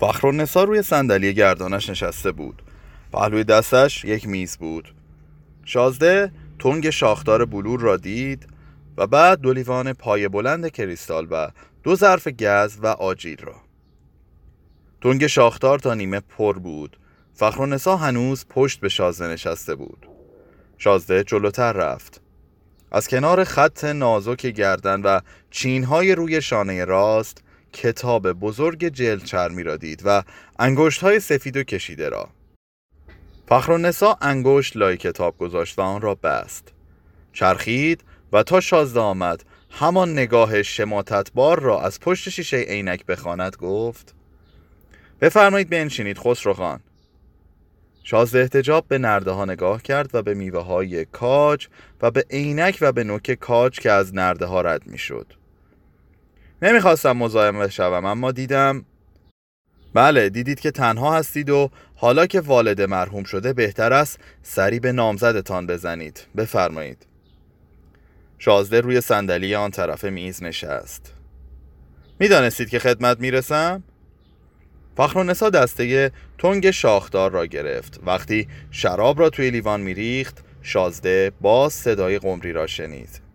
فخر روی صندلی گردانش نشسته بود. پهلوی دستش یک میز بود. شازده تنگ شاخدار بلور را دید و بعد دو لیوان پای بلند کریستال و دو ظرف گز و آجیل را. تنگ شاخدار تا نیمه پر بود. فخر هنوز پشت به شازده نشسته بود. شازده جلوتر رفت. از کنار خط نازک گردن و چینهای روی شانه راست کتاب بزرگ جلد چرمی را دید و انگشت های سفید و کشیده را. فخر نسا انگشت لای کتاب گذاشت و آن را بست. چرخید و تا شازده آمد همان نگاه شماتت را از پشت شیشه عینک بخواند گفت بفرمایید بنشینید خسرو خان. شازده احتجاب به نرده ها نگاه کرد و به میوه های کاج و به عینک و به نوک کاج که از نرده ها رد می شد نمی‌خواستم مزاحم بشوم اما دیدم بله دیدید که تنها هستید و حالا که والد مرحوم شده بهتر است سری به نامزدتان بزنید. بفرمایید. شازده روی صندلی آن طرف میز نشست. می‌دانستید که خدمت می‌رسم؟ فخر دسته تنگ شاخدار را گرفت. وقتی شراب را توی لیوان میریخت شازده باز صدای قمری را شنید.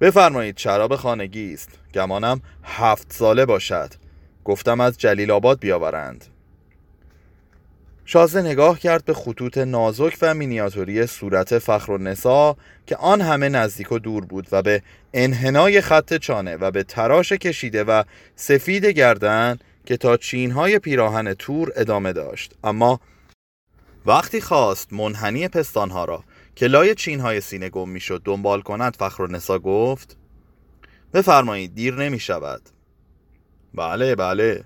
بفرمایید شراب خانگی است. گمانم هفت ساله باشد. گفتم از جلیل آباد بیاورند. شازده نگاه کرد به خطوط نازک و مینیاتوری صورت فخر نسا که آن همه نزدیک و دور بود و به انحنای خط چانه و به تراش کشیده و سفید گردن که تا چینهای پیراهن تور ادامه داشت. اما وقتی خواست منحنی پستانها را که لای چینهای سینه گم می‌شد دنبال کند فخر نسا گفت بفرمایید دیر نمی شود بله بله.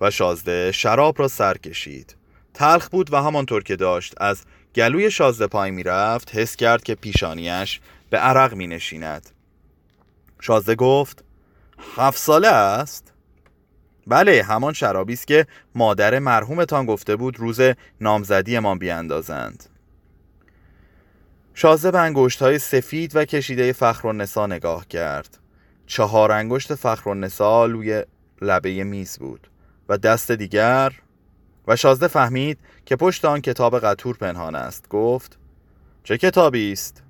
و شازده شراب را سر کشید. تلخ بود و همانطور که داشت از گلوی شازده پای می رفت حس کرد که پیشانیش به عرق می نشیند شازده گفت هفت ساله است؟ بله همان شرابی است که مادر مرحومتان گفته بود روز نامزدیمان بیاندازند. شازده به انگشت های سفید و کشیده فخر و نسا نگاه کرد. چهار انگشت فخر و نسا لوی لبه میز بود و دست دیگر و شازده فهمید که پشت آن کتاب قطور پنهان است. گفت چه کتابی است؟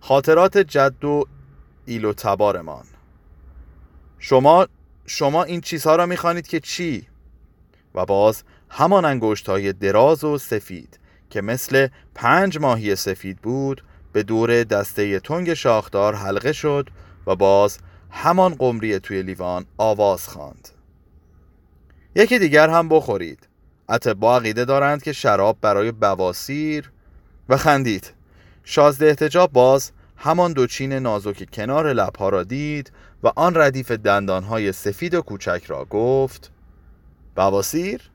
خاطرات جد و ایل و تبارمان شما شما این چیزها را می‌خوانید که چی؟ و باز همان انگشت های دراز و سفید. که مثل پنج ماهی سفید بود به دور دسته تنگ شاخدار حلقه شد و باز همان قمری توی لیوان آواز خواند. یکی دیگر هم بخورید اتبا عقیده دارند که شراب برای بواسیر و خندید شازده احتجاب باز همان دو چین نازک کنار لبها را دید و آن ردیف دندانهای سفید و کوچک را گفت بواسیر؟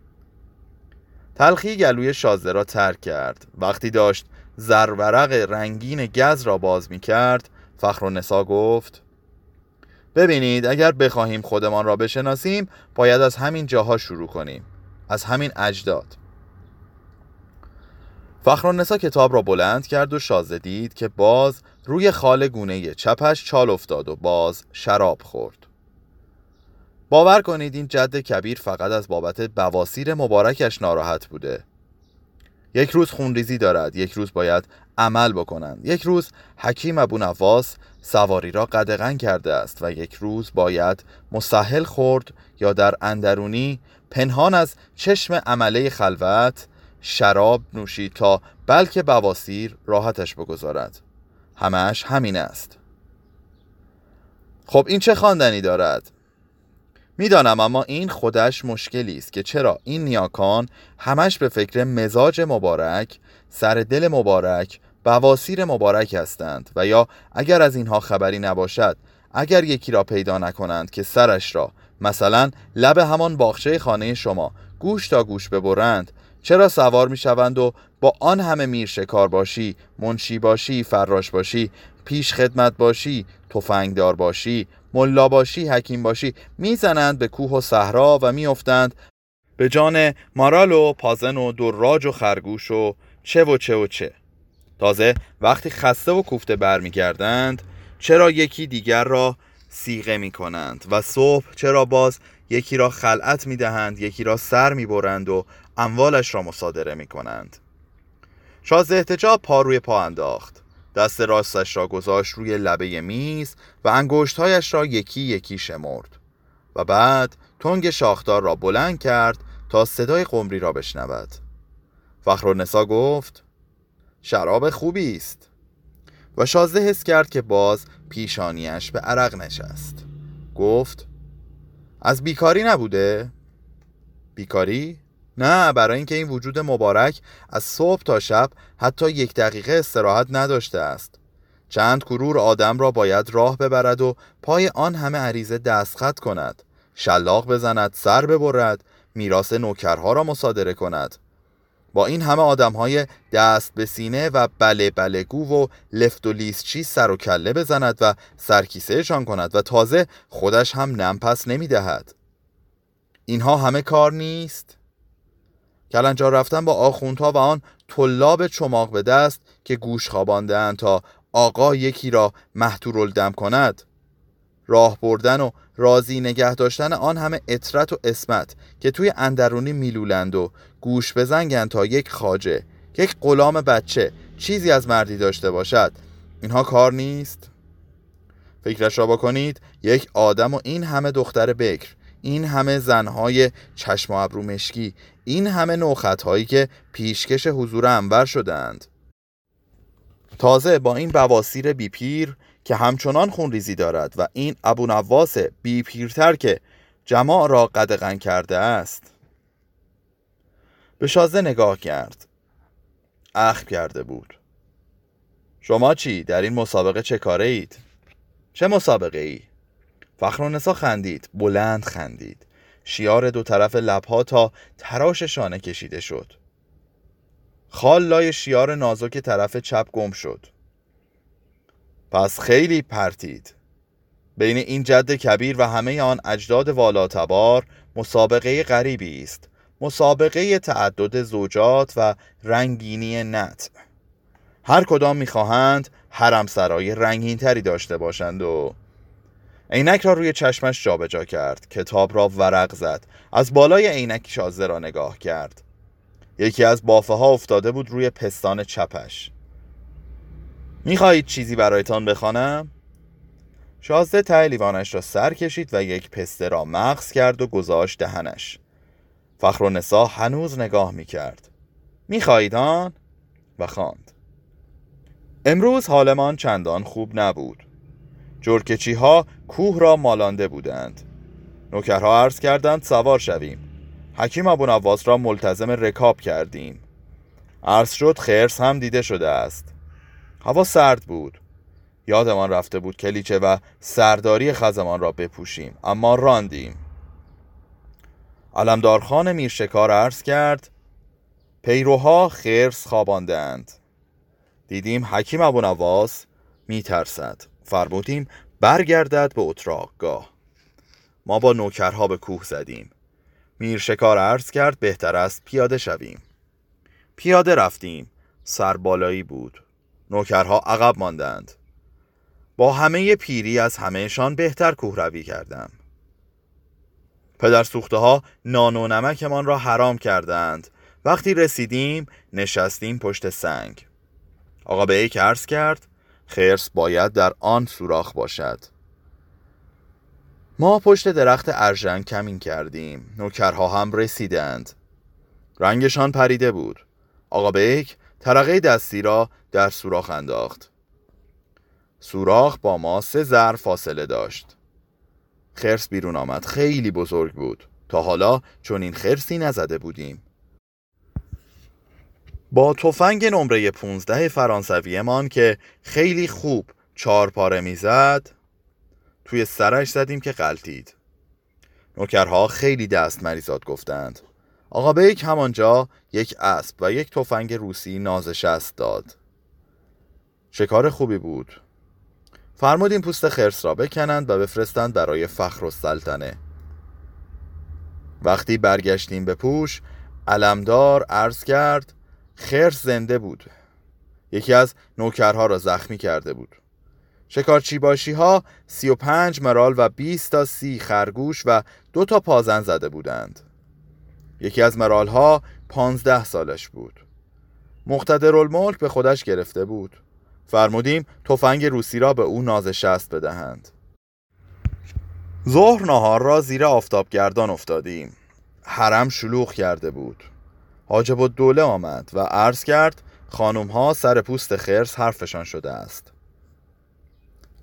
تلخی گلوی شازده را ترک کرد. وقتی داشت زرورق رنگین گز را باز می کرد فخر و نسا گفت ببینید اگر بخواهیم خودمان را بشناسیم باید از همین جاها شروع کنیم. از همین اجداد. فخرالنسا کتاب را بلند کرد و شازده دید که باز روی خال گونه چپش چال افتاد و باز شراب خورد. باور کنید این جد کبیر فقط از بابت بواسیر مبارکش ناراحت بوده. یک روز خونریزی دارد یک روز باید عمل بکنند. یک روز حکیم ابو نواس سواری را قدغن کرده است و یک روز باید مسهل خورد یا در اندرونی پنهان از چشم عمله خلوت شراب نوشید تا بلکه بواسیر راحتش بگذارد. همش همین است. خب این چه خواندنی دارد؟ می‌دانم اما این خودش مشکلی است که چرا این نیاکان همش به فکر مزاج مبارک سر دل مبارک بواسیر مبارک هستند و یا اگر از اینها خبری نباشد اگر یکی را پیدا نکنند که سرش را مثلا لب همان باغچه خانه شما گوش تا گوش ببرند چرا سوار می شوند و با آن همه میر شکار باشی منشی باشی فراش باشی پیش خدمت باشی تفنگدار باشی ملا باشی حکیم باشی می‌زنند به کوه و صحرا و میافتند به جان مارال و پازن و دراج و خرگوش و چه و چه و چه. تازه وقتی خسته و کوفته برمیگردند چرا یکی دیگر را سیغه می کنند و صبح چرا باز یکی را خلعت می‌دهند یکی را سر می‌برند و اموالش را مصادره می‌کنند؟ شاز احتجاب پا روی پا انداخت. دست راستش را گذاشت روی لبه میز و انگشتهایش را یکی یکی شمرد و بعد تنگ شاخدار را بلند کرد تا صدای قمری را بشنود فخر نسا گفت شراب خوبی است و شازده حس کرد که باز پیشانیش به عرق نشست گفت از بیکاری نبوده؟ بیکاری؟ نه برای اینکه این وجود مبارک از صبح تا شب حتی یک دقیقه استراحت نداشته است چند کرور آدم را باید راه ببرد و پای آن همه عریضه دستخط کند شلاق بزند سر ببرد میراث نوکرها را مصادره کند با این همه آدم های دست به سینه و بله بله گو و لفت و لیسچی سر و کله بزند و سرکیسهشان کند و تازه خودش هم نم پس نمی دهد. اینها همه کار نیست؟ کلنجار رفتن با آخوندها و آن طلاب چماق به دست که گوش خواباندهاند تا آقا یکی را محتور کند. راه بردن و راضی نگه داشتن آن همه اطرت و اسمت که توی اندرونی میلولند و گوش بزنگند تا یک خاجه یک غلام بچه چیزی از مردی داشته باشد. اینها کار نیست؟ فکرش را بکنید یک آدم و این همه دختر بکر. این همه زنهای چشم و ابرو مشکی این همه نوخط که پیشکش حضور انور شدند. تازه با این بواسیر بیپیر که همچنان خونریزی دارد و این ابو نواس بی پیرتر که جماع را قدغن کرده است. به شازده نگاه کرد. اخ کرده بود. شما چی؟ در این مسابقه چه کاره اید؟ چه مسابقه ای؟ فخرونسا خندید بلند خندید. شیار دو طرف لبها تا تراش شانه کشیده شد. خال لای شیار نازک طرف چپ گم شد. پس خیلی پرتید. بین این جد کبیر و همه آن اجداد والاتبار مسابقه غریبی است مسابقه تعدد زوجات و رنگینی نت. هر کدام می‌خواهند حرم سرای رنگین تری داشته باشند و عینک را روی چشمش جابجا کرد. کتاب را ورق زد. از بالای عینک شازده را نگاه کرد. یکی از بافه ها افتاده بود روی پستان چپش. می‌خواهید چیزی برایتان بخوانم؟ شازده ته لیوانش را سر کشید و یک پسته را مغز کرد و گذاشت دهنش. فخر و نسا هنوز نگاه می‌کرد. می‌خواهید آن؟ و خواند. امروز حالمان چندان خوب نبود. جرکچی ها کوه را مالانده بودند. نوکرها عرض کردند سوار شویم. حکیم ابو نواس را ملتزم رکاب کردیم. عرض شد خرس هم دیده شده است. هوا سرد بود. یادمان رفته بود کلیچه و سرداری خزمان را بپوشیم اما راندیم. علمدارخان میرشکار عرض کرد پیروها خرس خواباندند. دیدیم حکیم ابو نواس میترسد. فرمودیم برگردد به اتراقگاه. ما با نوکرها به کوه زدیم. میرشکار عرض کرد بهتر است پیاده شویم. پیاده رفتیم. سربالایی بود. نوکرها عقب ماندند. با همه پیری از همهشان بهتر کوهروی کردم. پدر سوخته ها نان و نمکمان را حرام کردند. وقتی رسیدیم نشستیم پشت سنگ. آقا به ایک عرض کرد خرس باید در آن سوراخ باشد. ما پشت درخت ارژن کمین کردیم. نوکرها هم رسیدند. رنگشان پریده بود. آقا بیک ترقه دستی را در سوراخ انداخت. سوراخ با ما سه ذر فاصله داشت. خرس بیرون آمد. خیلی بزرگ بود. تا حالا چون این خرسی نزده بودیم. با تفنگ نمره 15 فرانسویمان که خیلی خوب چهار پاره می‌زد توی سرش زدیم که غلطید. نوکرها خیلی دست مریضات گفتند. آقا بیک همانجا یک اسب و یک تفنگ روسی نازشست داد. شکار خوبی بود. فرمودیم پوست خرس را بکنند و بفرستند برای فخر و سلطنه. وقتی برگشتیم به پوش علمدار عرض کرد خرس زنده بود. یکی از نوکرها را زخمی کرده بود. شکارچی باشی ها سی و پنج مرال و 20 تا سی خرگوش و دو تا پازن زده بودند. یکی از مرال ها پانزده سالش بود. مقتدر الملک به خودش گرفته بود. فرمودیم تفنگ روسی را به او نازشست بدهند. ظهر نهار را زیر آفتابگردان افتادیم. حرم شلوغ کرده بود. حاجب و دوله آمد و عرض کرد خانم ها سر پوست خرس حرفشان شده است.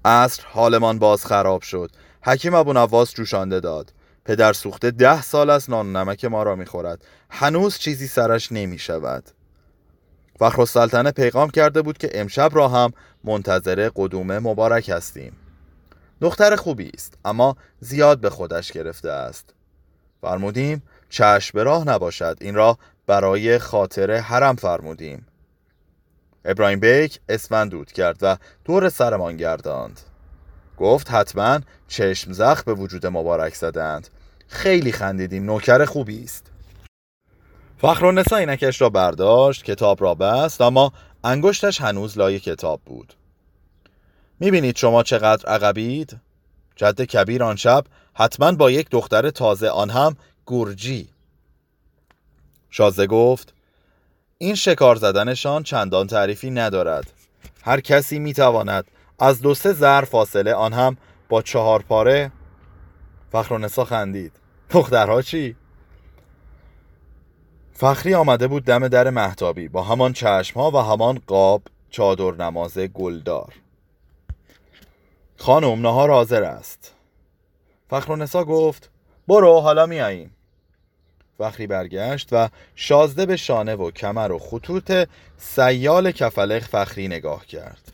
عصر حالمان باز خراب شد. حکیم ابو نواس جوشانده داد. پدر سوخته ده سال از نان نمک ما را می‌خورد. هنوز چیزی سرش نمی شود فخر السلطنه پیغام کرده بود که امشب را هم منتظر قدوم مبارک هستیم. دختر خوبی است اما زیاد به خودش گرفته است. فرمودیم چشم به راه نباشد. این را برای خاطر حرم فرمودیم. ابراهیم بیک اسفند دود کرد و دور سرمان گرداند. گفت حتما چشم زخ به وجود مبارک زدند. خیلی خندیدیم نوکر خوبی است. فخر نسا اینکش را برداشت کتاب را بست اما انگشتش هنوز لای کتاب بود. می‌بینید شما چقدر عقبید؟ جد کبیر آن شب حتما با یک دختر تازه آن هم گرجی. شازده گفت این شکار زدنشان چندان تعریفی ندارد. هر کسی می‌تواند از دو سه زر فاصله آن هم با چهار پاره فخر خندید. دخترها چی؟ فخری آمده بود دم در محتابی با همان چشم و همان قاب چادر نماز گلدار. خانم نهار حاضر است. فخر گفت برو حالا میاییم فخری برگشت و شازده به شانه و کمر و خطوط سیال کفلق فخری نگاه کرد.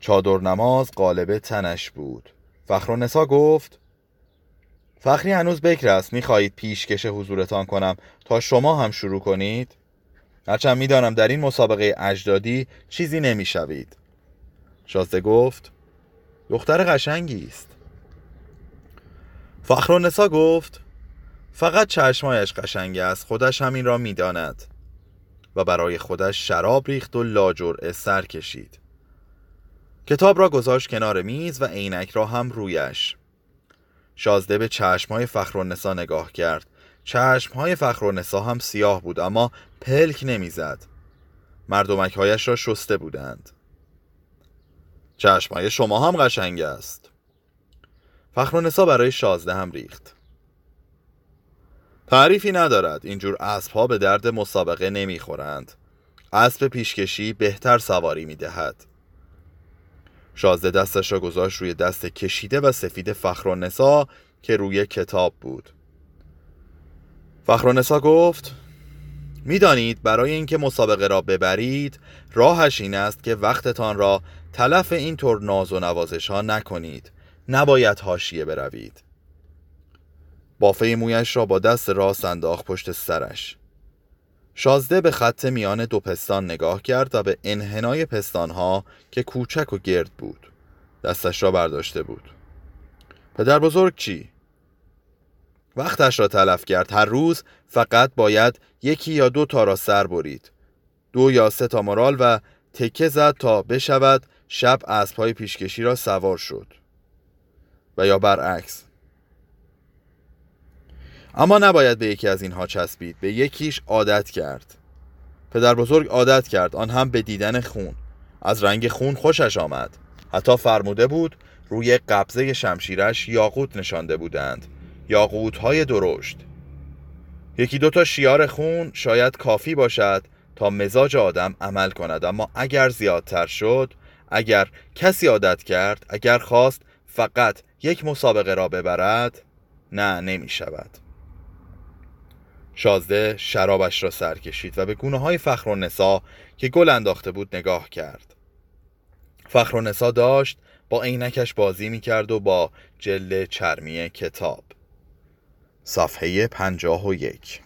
چادر نماز قالب تنش بود. فخر گفت فخری هنوز بکر است می‌خواهید پیشکش حضورتان کنم تا شما هم شروع کنید؟ هرچند می‌دانم در این مسابقه اجدادی چیزی نمی‌شوید. شازده گفت دختر قشنگی است. فخر گفت فقط چشمایش قشنگ است خودش همین را می‌داند. و برای خودش شراب ریخت و لاجرعه سر کشید. کتاب را گذاشت کنار میز و عینک را هم رویش. شازده به چشمهای فخر نگاه کرد. چشمهای فخر هم سیاه بود اما پلک نمی‌زد. مردمکهایش را شسته بودند. چشمهای شما هم قشنگ است. فخر برای شازده هم ریخت. تعریفی ندارد. اینجور اسب ها به درد مسابقه نمی‌خورند. اسب پیشکشی بهتر سواری می‌دهد. شازده دستش را گذاشت روی دست کشیده و سفید فخر که روی کتاب بود. فخر گفت می‌دانید برای اینکه مسابقه را ببرید راهش این است که وقتتان را تلف این طور ناز و نوازش ها نکنید. نباید هاشیه بروید. بافه مویش را با دست راست انداخت پشت سرش. شازده به خط میان دو پستان نگاه کرد و به انحنای پستانها که کوچک و گرد بود دستش را برداشته بود. پدر بزرگ چی؟ وقتش را تلف کرد. هر روز فقط باید یکی یا دو تا را سر برید. دو یا سه تا مرال و تکه زد تا بشود شب اسبهای پیشکشی را سوار شد. و یا برعکس. اما نباید به یکی از اینها چسبید. به یکیش عادت کرد. پدر بزرگ عادت کرد. آن هم به دیدن خون. از رنگ خون خوشش آمد. حتی فرموده بود روی قبضه شمشیرش یاقوت نشانده بودند. یاقوت های درشت. یکی دوتا شیار خون شاید کافی باشد تا مزاج آدم عمل کند. اما اگر زیادتر شد اگر کسی عادت کرد اگر خواست فقط یک مسابقه را ببرد نه نمی شود شازده شرابش را سر کشید و به گونه های فخر و نسا که گل انداخته بود نگاه کرد. فخر و نسا داشت با عینکش بازی می کرد و با جل چرمی کتاب. صفحه پنجاه و یک.